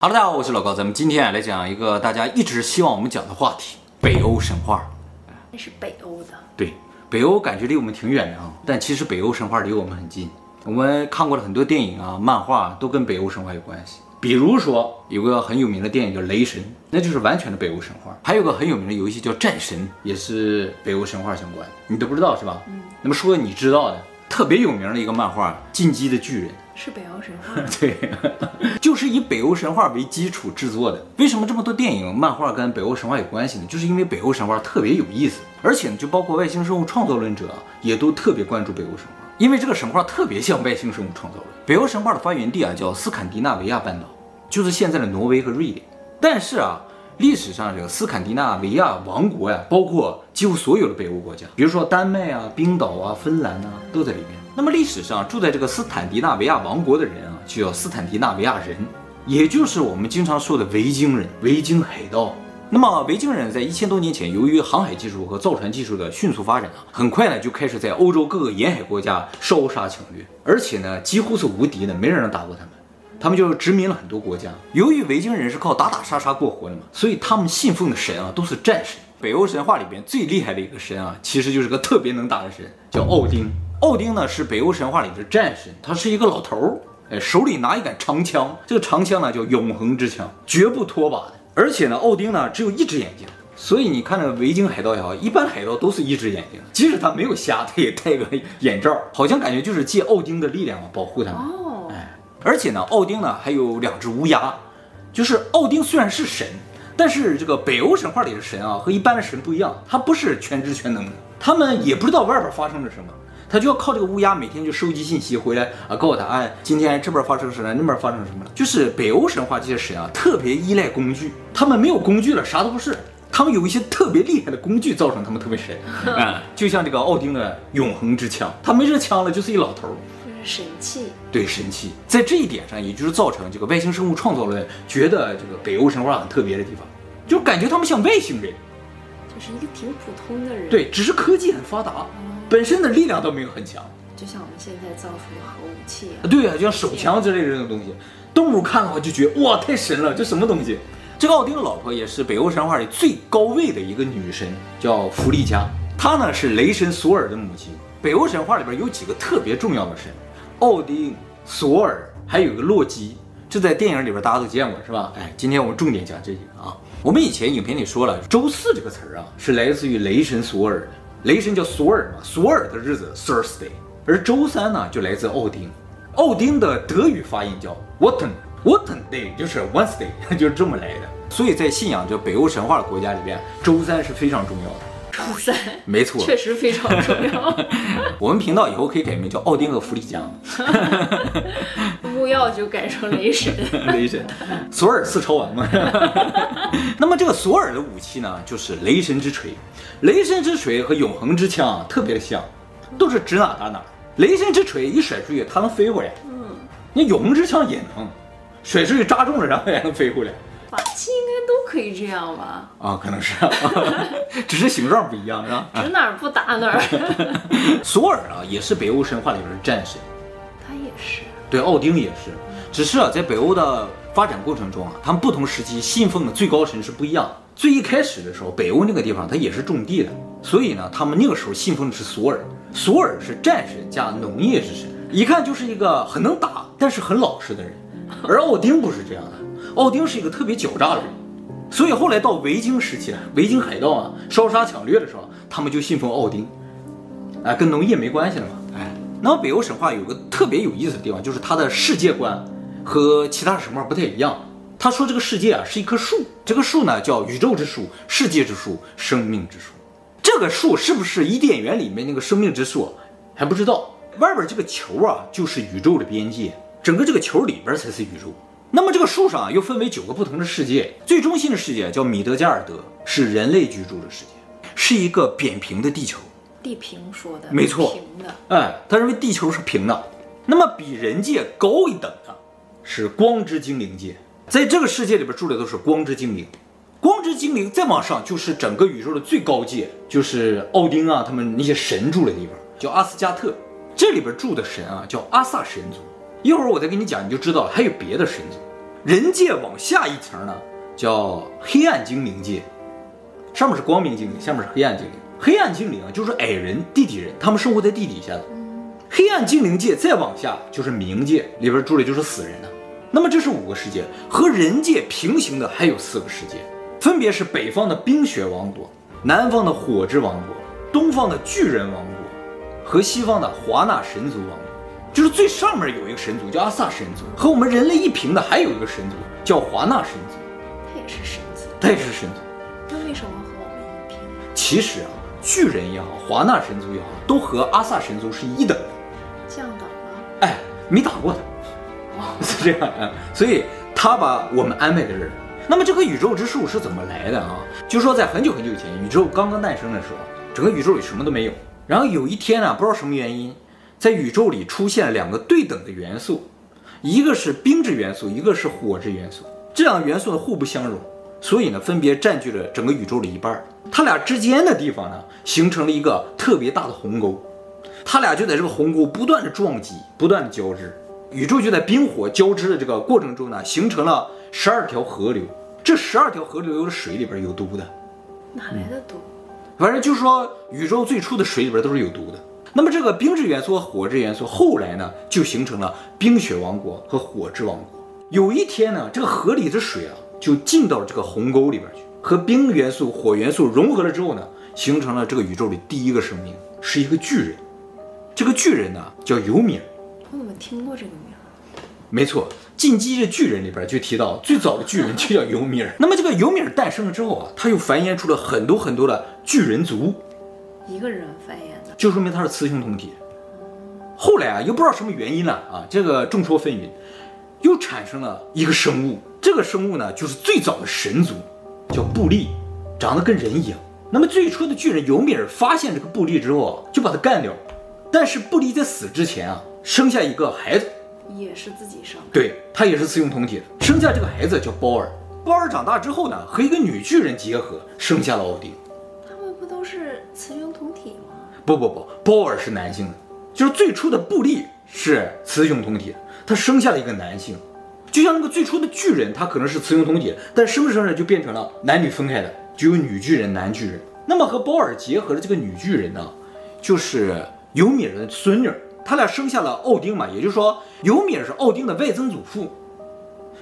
哈喽，大家好，我是老高，咱们今天来讲一个大家一直希望我们讲的话题——北欧神话。那是北欧的，对，北欧感觉离我们挺远的啊，但其实北欧神话离我们很近。我们看过了很多电影啊、漫画，都跟北欧神话有关系。比如说，有个很有名的电影叫《雷神》，那就是完全的北欧神话。还有个很有名的游戏叫《战神》，也是北欧神话相关的。你都不知道是吧？嗯。那么说你知道的，特别有名的一个漫画《进击的巨人》。是北欧神话，对，就是以北欧神话为基础制作的。为什么这么多电影、漫画跟北欧神话有关系呢？就是因为北欧神话特别有意思，而且呢，就包括外星生物创造论者也都特别关注北欧神话，因为这个神话特别像外星生物创造论。北欧神话的发源地啊叫斯堪的纳维亚半岛，就是现在的挪威和瑞典。但是啊，历史上这个斯堪的纳维亚王国呀，包括几乎所有的北欧国家，比如说丹麦啊、冰岛啊、芬兰啊，都在里面。那么历史上住在这个斯坦迪纳维亚王国的人啊，就叫斯坦迪纳维亚人，也就是我们经常说的维京人、维京海盗。那么维京人在一千多年前，由于航海技术和造船技术的迅速发展啊，很快呢就开始在欧洲各个沿海国家烧杀抢掠，而且呢几乎是无敌的，没人能打过他们。他们就殖民了很多国家。由于维京人是靠打打杀杀过活的嘛，所以他们信奉的神啊都是战神。北欧神话里边最厉害的一个神啊，其实就是个特别能打的神，叫奥丁。奥丁呢是北欧神话里的战神，他是一个老头儿，哎，手里拿一杆长枪，这个长枪呢叫永恒之枪，绝不脱靶的。而且呢，奥丁呢只有一只眼睛，所以你看那维京海盗也好，一般海盗都是一只眼睛，即使他没有瞎，他也戴个眼罩，好像感觉就是借奥丁的力量保护他们。哦，哎，而且呢，奥丁呢还有两只乌鸦，就是奥丁虽然是神，但是这个北欧神话里的神啊和一般的神不一样，他不是全知全能的，他们也不知道外边发生了什么。他就要靠这个乌鸦每天就收集信息回来啊，告诉他，哎，今天这边发生什么，那边发生什么了。就是北欧神话这些神啊，特别依赖工具，他们没有工具了，啥都不是。他们有一些特别厉害的工具，造成他们特别神 啊。就像这个奥丁的永恒之枪，他没这枪了，就是一老头儿，就是神器。对，神器，在这一点上，也就是造成这个外星生物创造论觉得这个北欧神话很特别的地方，就感觉他们像外星人，就是一个挺普通的人。对，只是科技很发达。本身的力量都没有很强，就像我们现在造出的核武器啊，对啊，就像手枪之类的这种东西，动物看的话就觉得哇，太神了，这什么东西？这个奥丁的老婆也是北欧神话里最高位的一个女神，叫弗利嘉，她呢是雷神索尔的母亲。北欧神话里边有几个特别重要的神，奥丁、索尔，还有一个洛基，这在电影里边大家都见过是吧？哎，今天我们重点讲这几个啊。我们以前影片里说了，周四这个词儿啊是来自于雷神索尔的。雷神叫索尔嘛，索尔的日子 Thursday，而周三呢就来自奥丁，奥丁的德语发音叫 Whaten，Whaten Day 就是 Wednesday，就是这么来的。所以在信仰着北欧神话的国家里边，周三是非常重要的。周三，没错，确实非常重要。我们频道以后可以改名叫奥丁和弗里江，不要就改成雷神。雷神，索尔四超玩嘛。那么这个索尔的武器呢，就是雷神之锤。雷神之锤和永恒之枪啊，特别的像，都是指哪打哪。雷神之锤一甩出去，它能飞回来。嗯，那永恒之枪也能，甩出去扎中了，然后也能飞回来。应该都可以这样吧？啊，可能是，只是形状不一样，是吧？指哪儿不打哪儿。索尔啊，也是北欧神话里边的战神。他也是。对，奥丁也是。只是啊，在北欧的发展过程中啊，他们不同时期信奉的最高神是不一样。最一开始的时候，北欧那个地方它也是种地的，所以呢，他们那个时候信奉的是索尔。索尔是战神加农业之神，一看就是一个很能打，但是很老实的人。而奥丁不是这样的。奥丁是一个特别狡诈的人，所以后来到维京时期，维京海盗啊烧杀抢掠的时候，他们就信奉奥丁，哎，跟农业没关系了嘛，哎。那么北欧神话有个特别有意思的地方，就是它的世界观和其他神话不太一样。他说这个世界啊是一棵树，这个树呢叫宇宙之树、世界之树、生命之树。这个树是不是伊甸园里面那个生命之树还不知道。外边这个球啊就是宇宙的边界，整个这个球里边才是宇宙。那么这个树上啊，又分为九个不同的世界，最中心的世界叫米德加尔德，是人类居住的世界，是一个扁平的地球。地平说的，没错，平的。哎，他认为地球是平的。那么比人界高一等的是光之精灵界，在这个世界里边住的都是光之精灵。光之精灵再往上就是整个宇宙的最高界，就是奥丁啊，他们那些神住的地方，叫阿斯加特。这里边住的神啊，叫阿萨神族。一会儿我再跟你讲，你就知道了。还有别的神族，人界往下一层呢，叫黑暗精灵界，上面是光明精灵，下面是黑暗精灵。黑暗精灵啊，就是矮人、地底人，他们生活在地底下的。黑暗精灵界再往下就是冥界，里边住的就是死人呢。那么这是五个世界，和人界平行的还有四个世界，分别是北方的冰雪王国，南方的火之王国，东方的巨人王国，和西方的华纳神族王国。就是最上面有一个神族叫阿萨神族，和我们人类一平的还有一个神族叫华纳神族。他也是神族，他也是神族。那为什么和我们一平？其实啊，巨人也好，华纳神族也好，都和阿萨神族是一等的。降等吗？哎，没打过他。是这样啊，所以他把我们安排在这儿。那么这个宇宙之树是怎么来的啊？就说在很久很久以前，宇宙刚刚诞生的时候，整个宇宙里什么都没有。然后有一天呢，不知道什么原因，在宇宙里出现了两个对等的元素，一个是冰质元素，一个是火质元素。这两个元素呢互不相容，所以呢分别占据了整个宇宙的一半。它俩之间的地方呢，形成了一个特别大的鸿沟。它俩就在这个鸿沟不断的撞击，不断的交织。宇宙就在冰火交织的这个过程中呢，形成了十二条河流。这十二条河流的水里边有毒的，哪来的毒？反正就是说，宇宙最初的水里边都是有毒的。那么这个冰质元素和火质元素后来呢，就形成了冰雪王国和火之王国。有一天呢，这个河里的水啊，就进到了这个鸿沟里边去，和冰元素、火元素融合了之后呢，形成了这个宇宙里第一个生命，是一个巨人。这个巨人呢，叫尤米尔。我怎么听过这个名？没错，《进击的巨人》里边就提到，最早的巨人就叫尤米尔。那么这个尤米尔诞生了之后啊，他又繁衍出了很多很多的巨人族。一个人繁衍的，就说明它是雌雄同体。后来啊，又不知道什么原因了啊，这个众说纷纭，又产生了一个生物。这个生物呢，就是最早的神族，叫布利，长得跟人一样。那么最初的巨人尤米尔发现这个布利之后啊，就把他干掉。但是布利在死之前啊，生下一个孩子。也是自己生的，对，他也是雌雄同体的，生下这个孩子叫鲍尔。鲍尔长大之后呢，和一个女巨人结合，生下了奥丁。不不不，鲍尔是男性的，就是最初的布利是雌雄同体，他生下了一个男性，就像那个最初的巨人，他可能是雌雄同体，但生着生着就变成了男女分开的，就有女巨人、男巨人。那么和鲍尔结合的这个女巨人呢，就是尤米尔的孙女。他俩生下了奥丁嘛，也就是说，尤米尔是奥丁的外曾祖父，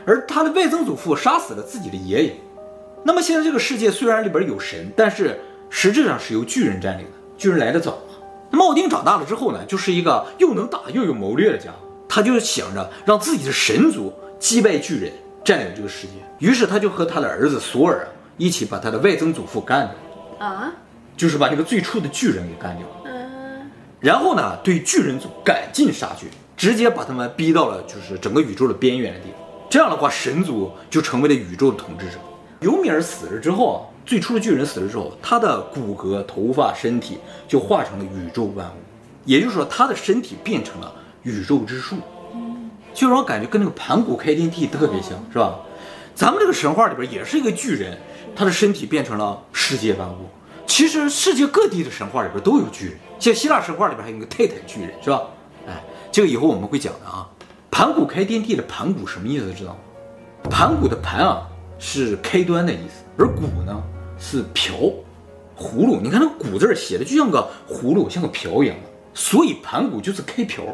而他的外曾祖父杀死了自己的爷爷。那么现在这个世界虽然里边有神，但是实质上是由巨人占领的。巨人来的早嘛。那奥丁长大了之后呢，就是一个又能打又有谋略的家伙。他就想着让自己的神族击败巨人，占领这个世界。于是他就和他的儿子索尔一起把他的外曾祖父干掉。啊，就是把这个最初的巨人给干掉。嗯然后呢，对巨人族赶尽杀绝，直接把他们逼到了就是整个宇宙的边缘的地方。这样的话，神族就成为了宇宙的统治者。尤米尔死了之后啊，最初的巨人死了之后，他的骨骼、头发、身体就化成了宇宙万物，也就是说，他的身体变成了宇宙之树。就让我感觉跟那个盘古开天地特别像，是吧？咱们这个神话里边也是一个巨人，他的身体变成了世界万物。其实世界各地的神话里边都有巨人，像希腊神话里边还有一个泰坦巨人，是吧？哎，这个以后我们会讲的啊。盘古开天地的盘古什么意思？知道吗？盘古的盘啊是开端的意思，而古呢是瓢，葫芦。你看那古字写的就像个葫芦，像个瓢一样的，所以盘古就是开瓢。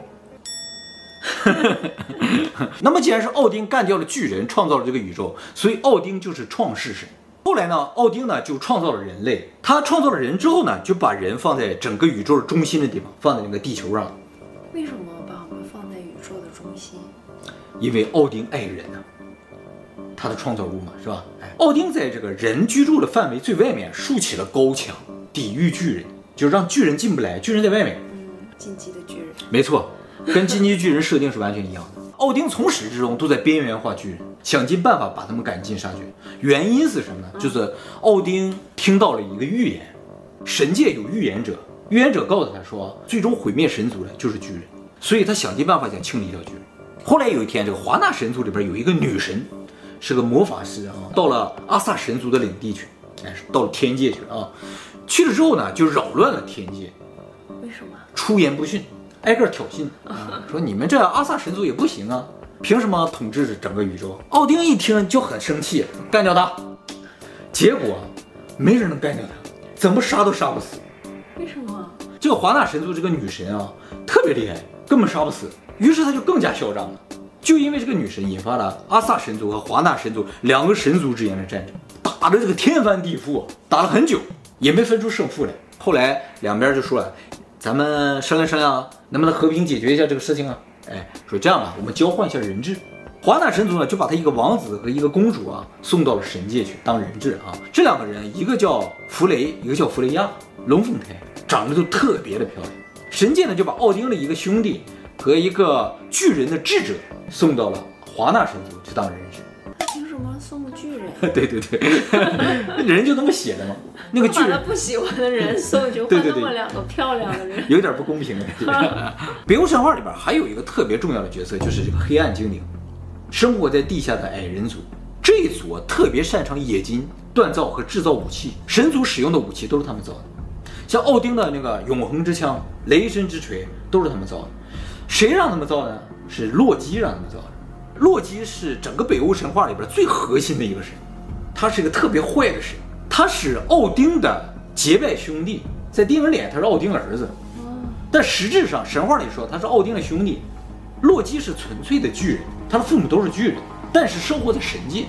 那么既然是奥丁干掉了巨人，创造了这个宇宙，所以奥丁就是创世神。后来呢，奥丁呢就创造了人类。他创造了人之后呢，就把人放在整个宇宙的中心的地方，放在那个地球上。为什么把我们放在宇宙的中心？因为奥丁爱人呢、啊，他的创造物嘛，是吧？哎，奥丁在这个人居住的范围最外面竖起了高墙，抵御巨人，就让巨人进不来。巨人在外面。嗯，进击的巨人。没错，跟进击巨人设定是完全一样的。奥丁从始至终都在边缘化巨人，想尽办法把他们赶尽杀绝。原因是什么呢？就是奥丁听到了一个预言，神界有预言者，预言者告诉他说，最终毁灭神族的就是巨人，所以他想尽办法想清理掉巨人。后来有一天，这个华纳神族里边有一个女神，是个魔法师啊，到了阿萨神族的领地去，哎，到了天界去了啊。去了之后呢，就扰乱了天界。为什么？出言不逊。挨个挑衅啊，说你们这阿萨神族也不行啊，凭什么统治整个宇宙？奥丁一听就很生气，干掉他。结果没人能干掉他，怎么杀都杀不死。为什么？这个华纳神族这个女神啊，特别厉害，根本杀不死。于是他就更加嚣张了。就因为这个女神引发了阿萨神族和华纳神族两个神族之间的战争，打得这个天翻地覆，打了很久也没分出胜负来。后来两边就说了，咱们商量商量，能不能和平解决一下这个事情啊？哎，说这样吧，我们交换一下人质。华纳神族呢就把他一个王子和一个公主啊送到了神界去当人质啊。这两个人一个叫弗雷，一个叫弗雷亚，龙凤胎，长得都特别的漂亮。神界呢就把奥丁的一个兄弟和一个巨人的智者。送到了华纳神族去当人质，凭什么送巨人？对 对对，人就那么写的嘛。那个巨人不喜欢的人送就 换那么两个漂亮的人，有点不公平的。北欧神话里边还有一个特别重要的角色，就是这个黑暗精灵，生活在地下的矮人族。这一组啊，特别擅长冶金、锻造和制造武器，神族使用的武器都是他们造的，像奥丁的那个永恒之枪、雷神之锤都是他们造的。谁让他们造的？是洛基让他们造的。洛基是整个北欧神话里边最核心的一个神，他是一个特别坏的神，他是奥丁的结拜兄弟，在电影里他是奥丁儿子，但实质上神话里说他是奥丁的兄弟。洛基是纯粹的巨人，他的父母都是巨人，但是生活在神界，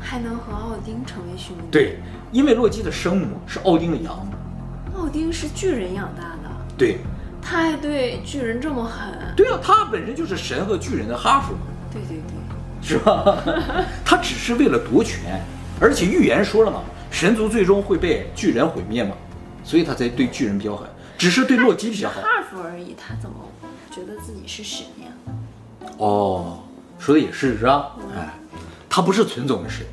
还能和奥丁成为兄弟？对，因为洛基的生母是奥丁的养母。奥丁是巨人养大的。对。他还对巨人这么狠？对啊，他本身就是神和巨人的哈佛。对对对，是吧？他只是为了夺权，而且预言说了嘛，神族最终会被巨人毁灭嘛，所以他才对巨人比较狠，只是对洛基比较好。哈佛而已，他怎么觉得自己是神呀？哦，说的也是，是吧？哎，他不是纯种的神。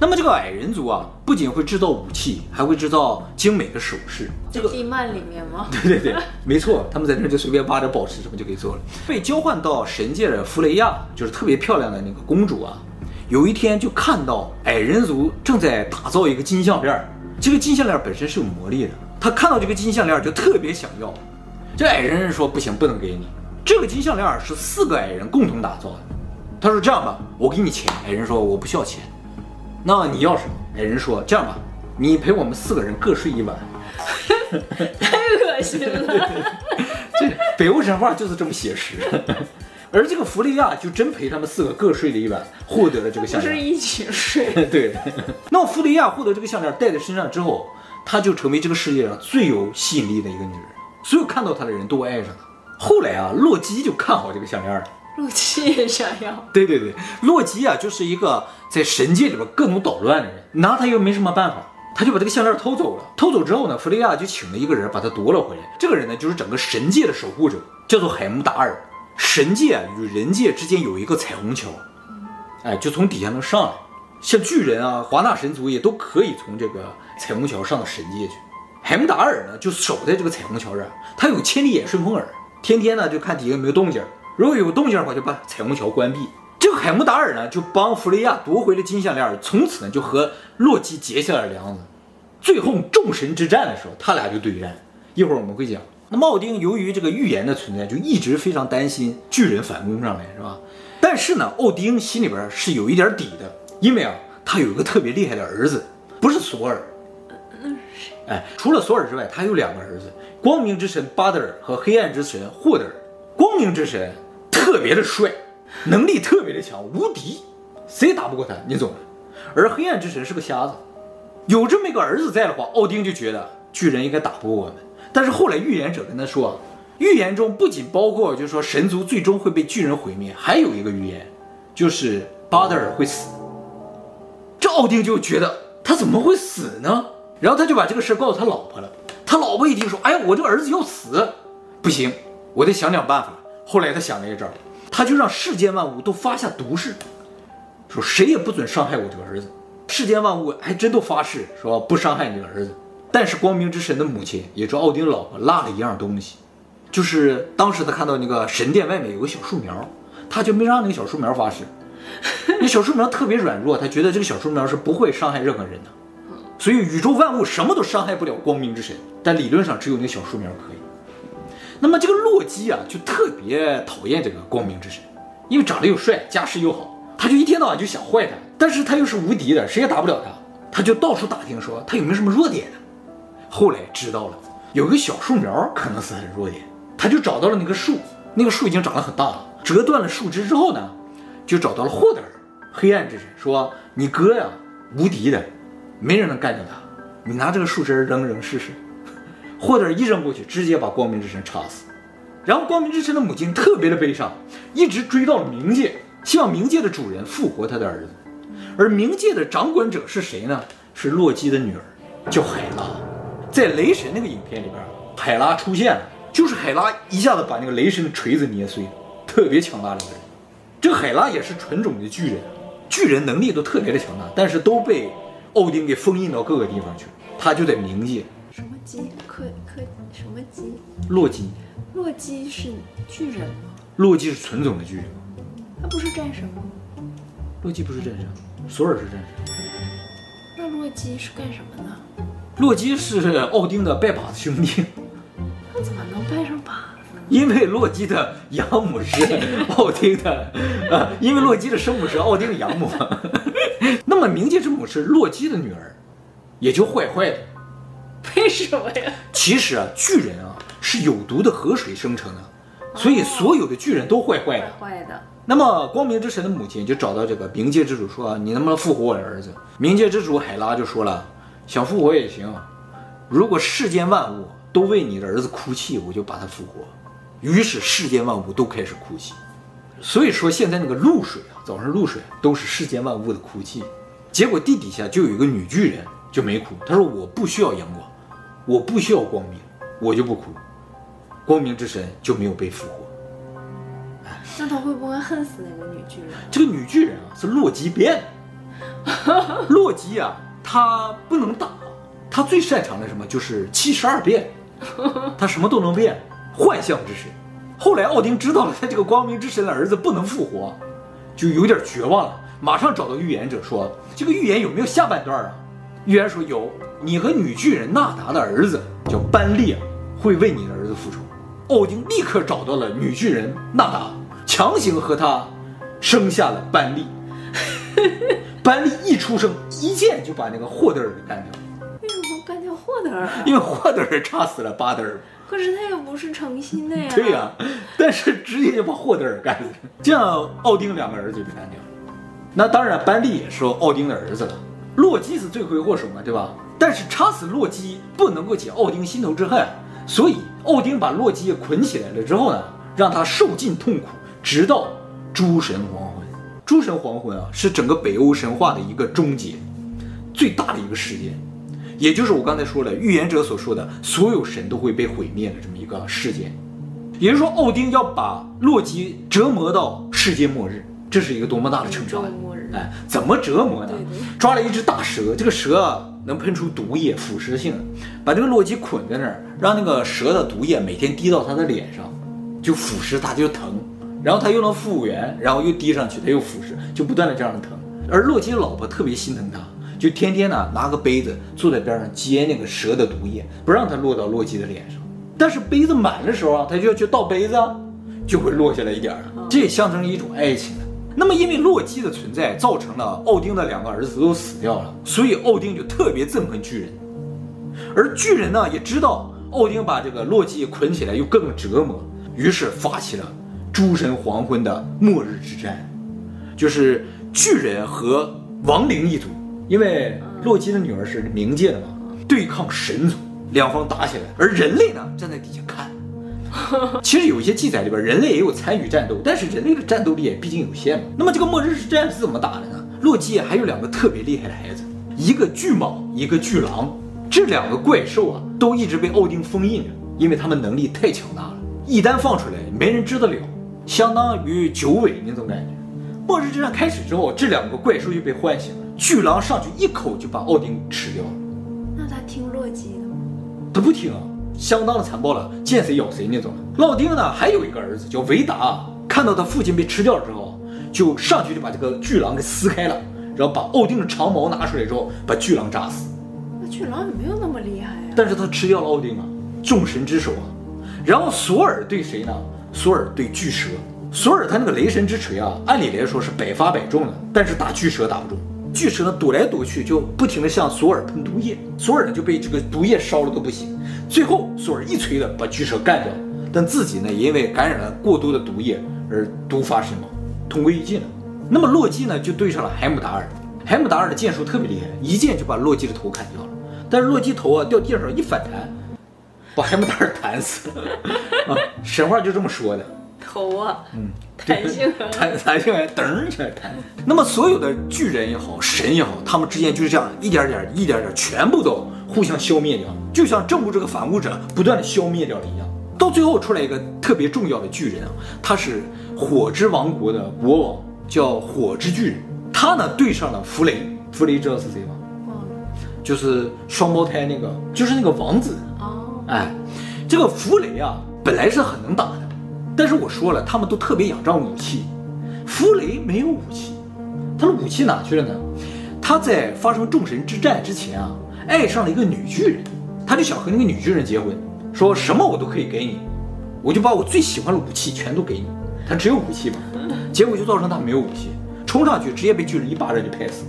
那么这个矮人族啊，不仅会制造武器，还会制造精美的首饰。这个地幔里面吗？对对对，没错，他们在那就随便挖点宝石什么就可以做了。被交换到神界的弗雷亚，就是特别漂亮的那个公主啊，有一天就看到矮人族正在打造一个金项链，这个金项链本身是有魔力的，他看到这个金项链就特别想要。这矮人说不行，不能给你，这个金项链是四个矮人共同打造的。他说这样吧，我给你钱。矮人说我不需要钱。那你要什么？矮人说：“这样吧，你陪我们四个人各睡一晚。”太恶心了。这北欧神话就是这么写实。而这个弗利亚就真陪他们四个各睡了一晚，获得了这个 项链。不是一起睡。对。那么弗利亚获得这个项链戴在身上之后，她就成为这个世界上最有吸引力的一个女人，所有看到她的人都爱上她。后来啊，洛基就看好这个项链了。洛基也想要。对对对，洛基啊，就是一个在神界里边各种捣乱的人，拿他又没什么办法，他就把这个项链偷走了。偷走之后呢，弗雷亚就请了一个人把他夺了回来。这个人呢，就是整个神界的守护者，叫做海姆达尔。神界与人界之间有一个彩虹桥，哎，就从底下能上来。像巨人啊、华纳神族也都可以从这个彩虹桥上到神界去。海姆达尔呢，就守在这个彩虹桥这儿，他有千里眼顺风耳，天天呢就看底下有没有动静。如果有动静的话，就把彩虹桥关闭。这个海姆达尔呢，就帮弗雷亚夺回了金项链，从此呢就和洛基结下了梁子。最后众神之战的时候，他俩就对战。一会儿我们会讲。那么奥丁由于这个预言的存在，就一直非常担心巨人反攻上来，是吧？但是呢，奥丁心里边是有一点底的，因为啊，他有一个特别厉害的儿子，不是索尔。那是谁？哎，除了索尔之外，他有两个儿子：光明之神巴德尔和黑暗之神霍德尔。光明之神。特别的帅，能力特别的强，无敌，谁也打不过他？你懂的。而黑暗之神是个瞎子，有这么一个儿子在的话，奥丁就觉得巨人应该打不过我们。但是后来预言者跟他说，预言中不仅包括就是说神族最终会被巨人毁灭，还有一个预言，就是巴德尔会死。这奥丁就觉得他怎么会死呢？然后他就把这个事告诉他老婆了。他老婆一听说，哎呀，我这个儿子要死，不行，我得想想办法。后来他想了一招，他就让世间万物都发下毒誓，说谁也不准伤害我这个儿子。世间万物还真都发誓说不伤害你的儿子。但是光明之神的母亲，也就是奥丁老婆，落了一样东西，就是当时他看到那个神殿外面有个小树苗，他就没让那个小树苗发誓。那小树苗特别软弱，他觉得这个小树苗是不会伤害任何人的，所以宇宙万物什么都伤害不了光明之神，但理论上只有那个小树苗可以。那么这个洛基啊，就特别讨厌这个光明之神，因为长得又帅，家世又好，他就一天到晚就想坏他，但是他又是无敌的，谁也打不了他，他就到处打听说他有没有什么弱点呢？后来知道了，有个小树苗可能是他的弱点，他就找到了那个树，那个树已经长得很大了，折断了树枝之后呢，就找到了霍德尔，黑暗之神，说你哥呀无敌的，没人能干掉他，你拿这个树枝扔扔试试。霍德尔一扔过去，直接把光明之神插死。然后光明之神的母亲特别的悲伤，一直追到了冥界，希望冥界的主人复活他的儿子。而冥界的掌管者是谁呢？是洛基的女儿，叫海拉。在雷神那个影片里边，海拉出现了，就是海拉一下子把那个雷神的锤子捏碎，特别强大的一个人。这海拉也是纯种的巨人，巨人能力都特别的强大，但是都被奥丁给封印到各个地方去了。他就在冥界。什么基？科科什么基？洛基。洛基是巨人吗？洛基是纯种的巨人。他不是战神吗？洛基不是战神，索尔是战神。那洛基是干什么的？洛基是奥丁的拜把子兄弟。他怎么能拜上把子呢？因为洛基的养母是 奥丁的，啊，因为洛基的生母是奥丁的养母。那么冥界之母是洛基的女儿，也就坏坏的。为什么呀？其实啊，巨人啊是有毒的河水生成的，所以所有的巨人都坏坏的。坏的。那么光明之神的母亲就找到这个冥界之主说：“你能不能复活我的儿子？”冥界之主海拉就说了：“想复活也行，如果世间万物都为你的儿子哭泣，我就把他复活。”于是世间万物都开始哭泣。所以说现在那个露水啊，早上露水都是世间万物的哭泣。结果地底下就有一个女巨人就没哭，她说：“我不需要阳光。”我不需要光明，我就不哭，光明之神就没有被复活。那他会不会恨死那个女巨人？这个女巨人啊，是洛基变的。洛基啊，他不能打，他最擅长的什么？就是七十二变，他什么都能变，幻象之神。后来奥丁知道了他这个光明之神的儿子不能复活，就有点绝望了，马上找到预言者说：“这个预言有没有下半段啊？”预言说有，你和女巨人纳达的儿子叫班利，会为你的儿子复仇。奥丁立刻找到了女巨人纳达，强行和她生下了班利。班利一出生，一剑就把那个霍德尔给干掉。为什么干掉霍德尔？因为霍德尔插死了巴德尔。可是他也不是诚心的呀。对呀、啊，但是直接就把霍德尔干死了，这样奥丁两个儿子就被干掉了。那当然，班利也是奥丁的儿子了。洛基是罪魁祸首嘛，对吧？但是插死洛基不能够解奥丁心头之恨，所以奥丁把洛基捆起来了之后呢，让他受尽痛苦，直到诸神黄昏。诸神黄昏啊，是整个北欧神话的一个终结，最大的一个事件，也就是我刚才说了，预言者所说的所有神都会被毁灭的这么一个事件。也就是说，奥丁要把洛基折磨到世界末日。这是一个多么大的惩罚！哎，怎么折磨呢？抓了一只大蛇，这个蛇啊能喷出毒液，腐蚀性的，把这个洛基捆在那儿，让那个蛇的毒液每天滴到他的脸上，就腐蚀他，就疼。然后他又能复原，然后又滴上去，他又腐蚀，就不断的这样的疼。而洛基的老婆特别心疼他，就天天呢拿个杯子坐在边上接那个蛇的毒液，不让它落到洛基的脸上。但是杯子满的时候啊，他就要去倒杯子，就会落下来一点儿，这也象征着一种爱情。那么，因为洛基的存在，造成了奥丁的两个儿子都死掉了，所以奥丁就特别憎恨巨人。而巨人呢，也知道奥丁把这个洛基捆起来又各种折磨，于是发起了诸神黄昏的末日之战，就是巨人和亡灵一族，因为洛基的女儿是冥界的嘛，对抗神族，两方打起来，而人类呢，站在底下看。其实有一些记载里边，人类也有参与战斗，但是人类的战斗力也毕竟有限嘛。那么这个末日之战是怎么打的呢？洛基还有两个特别厉害的孩子，一个巨蟒，一个巨狼。这两个怪兽啊，都一直被奥丁封印着，因为他们能力太强大了，一旦放出来，没人治得了，相当于九尾那种感觉。末日之战开始之后，这两个怪兽就被唤醒了，巨狼上去一口就把奥丁吃掉了。那他听洛基的吗？他不听啊。相当的残暴了，见谁咬谁那种。奥丁呢，还有一个儿子叫维达，看到他父亲被吃掉了之后，就上去就把这个巨狼给撕开了，然后把奥丁的长矛拿出来之后，把巨狼炸死。那巨狼也没有那么厉害呀、但是他吃掉了奥丁啊，众神之首啊。然后索尔对谁呢？索尔对巨蛇，索尔他那个雷神之锤啊，按理来说是百发百中的，但是打巨蛇打不中。巨蛇呢躲来躲去，就不停地向索尔喷毒液，索尔呢就被这个毒液烧了个不行。最后索尔一锤子把巨蛇干掉，但自己呢因为感染了过多的毒液而毒发身亡，同归于尽了。那么洛基呢就对上了海姆达尔，海姆达尔的剑术特别厉害，一剑就把洛基的头砍掉了。但是洛基头啊掉地上一反弹，把海姆达尔弹死了。啊，神话就这么说的。头啊，嗯，弹性弹弹性还 噔起来弹。那么所有的巨人也好，神也好，他们之间就是这样一点点、一点点，全部都互相消灭掉，就像正午这个反物质不断的消灭掉了一样。到最后出来一个特别重要的巨人啊，他是火之王国的国王，叫火之巨人。他呢对上了弗雷，弗雷知道是谁吗？忘了，就是双胞胎那个，就是那个王子。哦，哎，这个弗雷啊，本来是很能打的。但是我说了，他们都特别仰仗武器。弗雷没有武器，他的武器哪去了呢？他在发生众神之战之前啊，爱上了一个女巨人，他就想和那个女巨人结婚，说什么我都可以给你，我就把我最喜欢的武器全都给你。他只有武器嘛，结果就造成他没有武器，冲上去直接被巨人一巴掌就拍死。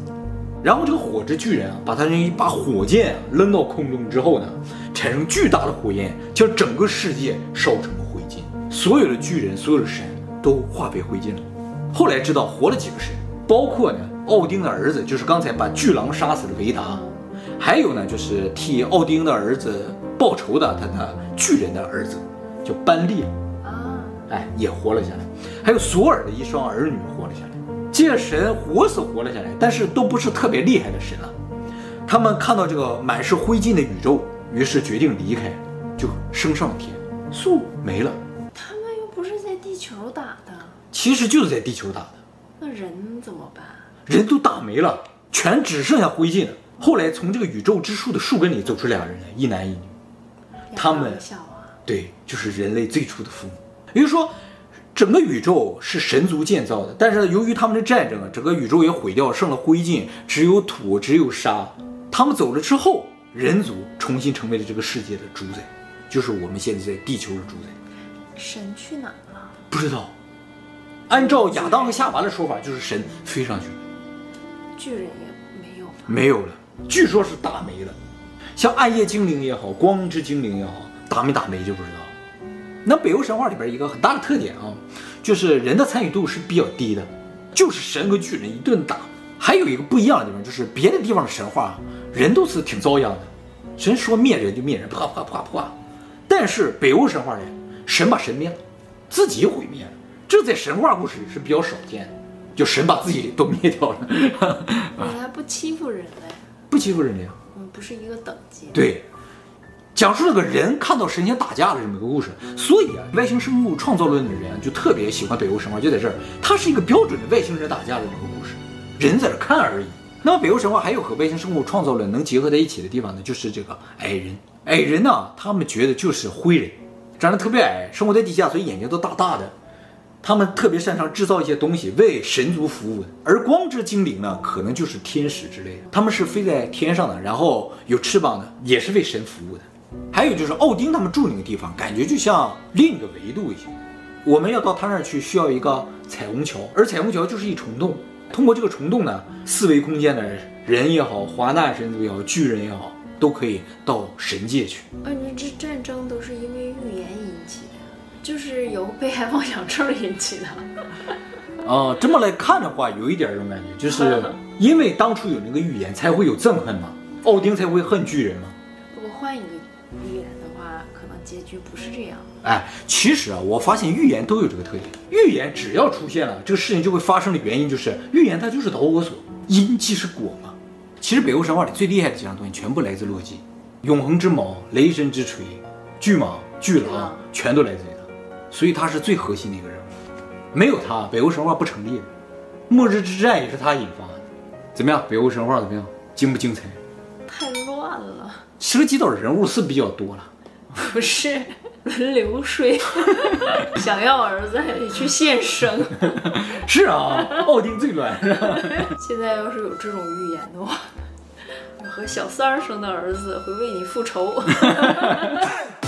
然后这个火之巨人啊，把他那一把火箭扔到空中之后呢，产生巨大的火焰，将整个世界烧成。所有的巨人，所有的神都化为灰烬了。后来知道活了几个神，包括呢奥丁的儿子，就是刚才把巨狼杀死的维达，还有呢就是替奥丁的儿子报仇的他的巨人的儿子，叫班利啊，哎也活了下来。还有索尔的一双儿女活了下来。这些神活死活了下来，但是都不是特别厉害的神了。他们看到这个满是灰烬的宇宙，于是决定离开，就升上天，素没了。其实就是在地球打的。那人怎么办？人都打没了，全只剩下灰烬了。后来从这个宇宙之树的树根里走出两人来，一男一女。他们对，就是人类最初的父母。也就是说，整个宇宙是神族建造的，但是由于他们的战争，整个宇宙也毁掉，剩了灰烬，只有土，只有沙。他们走了之后，人族重新成为了这个世界的主宰，就是我们现在在地球的主宰。神去哪了？不知道，按照亚当和夏娃的说法，就是神飞上去了，巨人也没有，没有了，据说是打没了。像暗夜精灵也好，光之精灵也好，打没打没就不知道。那北欧神话里边一个很大的特点啊，就是人的参与度是比较低的，就是神和巨人一顿打。还有一个不一样的地方，就是别的地方的神话，人都是挺遭殃的，神说灭人就灭人，啪啪啪啪。但是北欧神话里，神把神灭了。自己毁灭了，这在神话故事里是比较少见的，就神把自己都灭掉了。原来不欺负人类，不欺负人类啊？嗯，不是一个等级。对，讲述了个人看到神仙打架的这么一个故事。所以啊，外星生物创造论的人就特别喜欢北欧神话，就在这儿，它是一个标准的外星人打架的这么个故事，人在这看而已。那么北欧神话还有和外星生物创造论能结合在一起的地方呢，就是这个矮人。矮人呢，他们觉得就是灰人。长得特别矮，生活在地下，所以眼睛都大大的。他们特别擅长制造一些东西，为神族服务的。而光之精灵呢，可能就是天使之类的，他们是飞在天上的，然后有翅膀的，也是为神服务的。还有就是奥丁他们住那个地方，感觉就像另一个维度一些。我们要到他那儿去，需要一个彩虹桥，而彩虹桥就是一虫洞。通过这个虫洞呢，四维空间的人也好，华纳神族也好，巨人也好。都可以到神界去。啊，你这战争都是因为预言引，就是由被害妄想症引起的。哦，这么来看的话，有一点这种感觉，就是 因为当初有那个预言，才会有憎恨嘛，奥丁才会恨巨人嘛。如果换一个预言的话，可能结局不是这样。哎，其实啊，我发现预言都有这个特点，预言只要出现了，这个事情就会发生的原因就是预言它就是导火索，因即是果嘛。其实北欧神话里最厉害的几样东西全部来自洛基，永恒之矛、雷神之锤、巨蟒、巨狼，全都来自于他，所以他是最核心的一个人物。没有他，北欧神话不成立。末日之战也是他引发的。怎么样，北欧神话怎么样？精不精彩？太乱了，涉及到人物是比较多了。不是。轮流睡，想要儿子还得去献生。是啊，奥丁最乱。现在要是有这种预言的话，和小三儿生的儿子会为你复仇。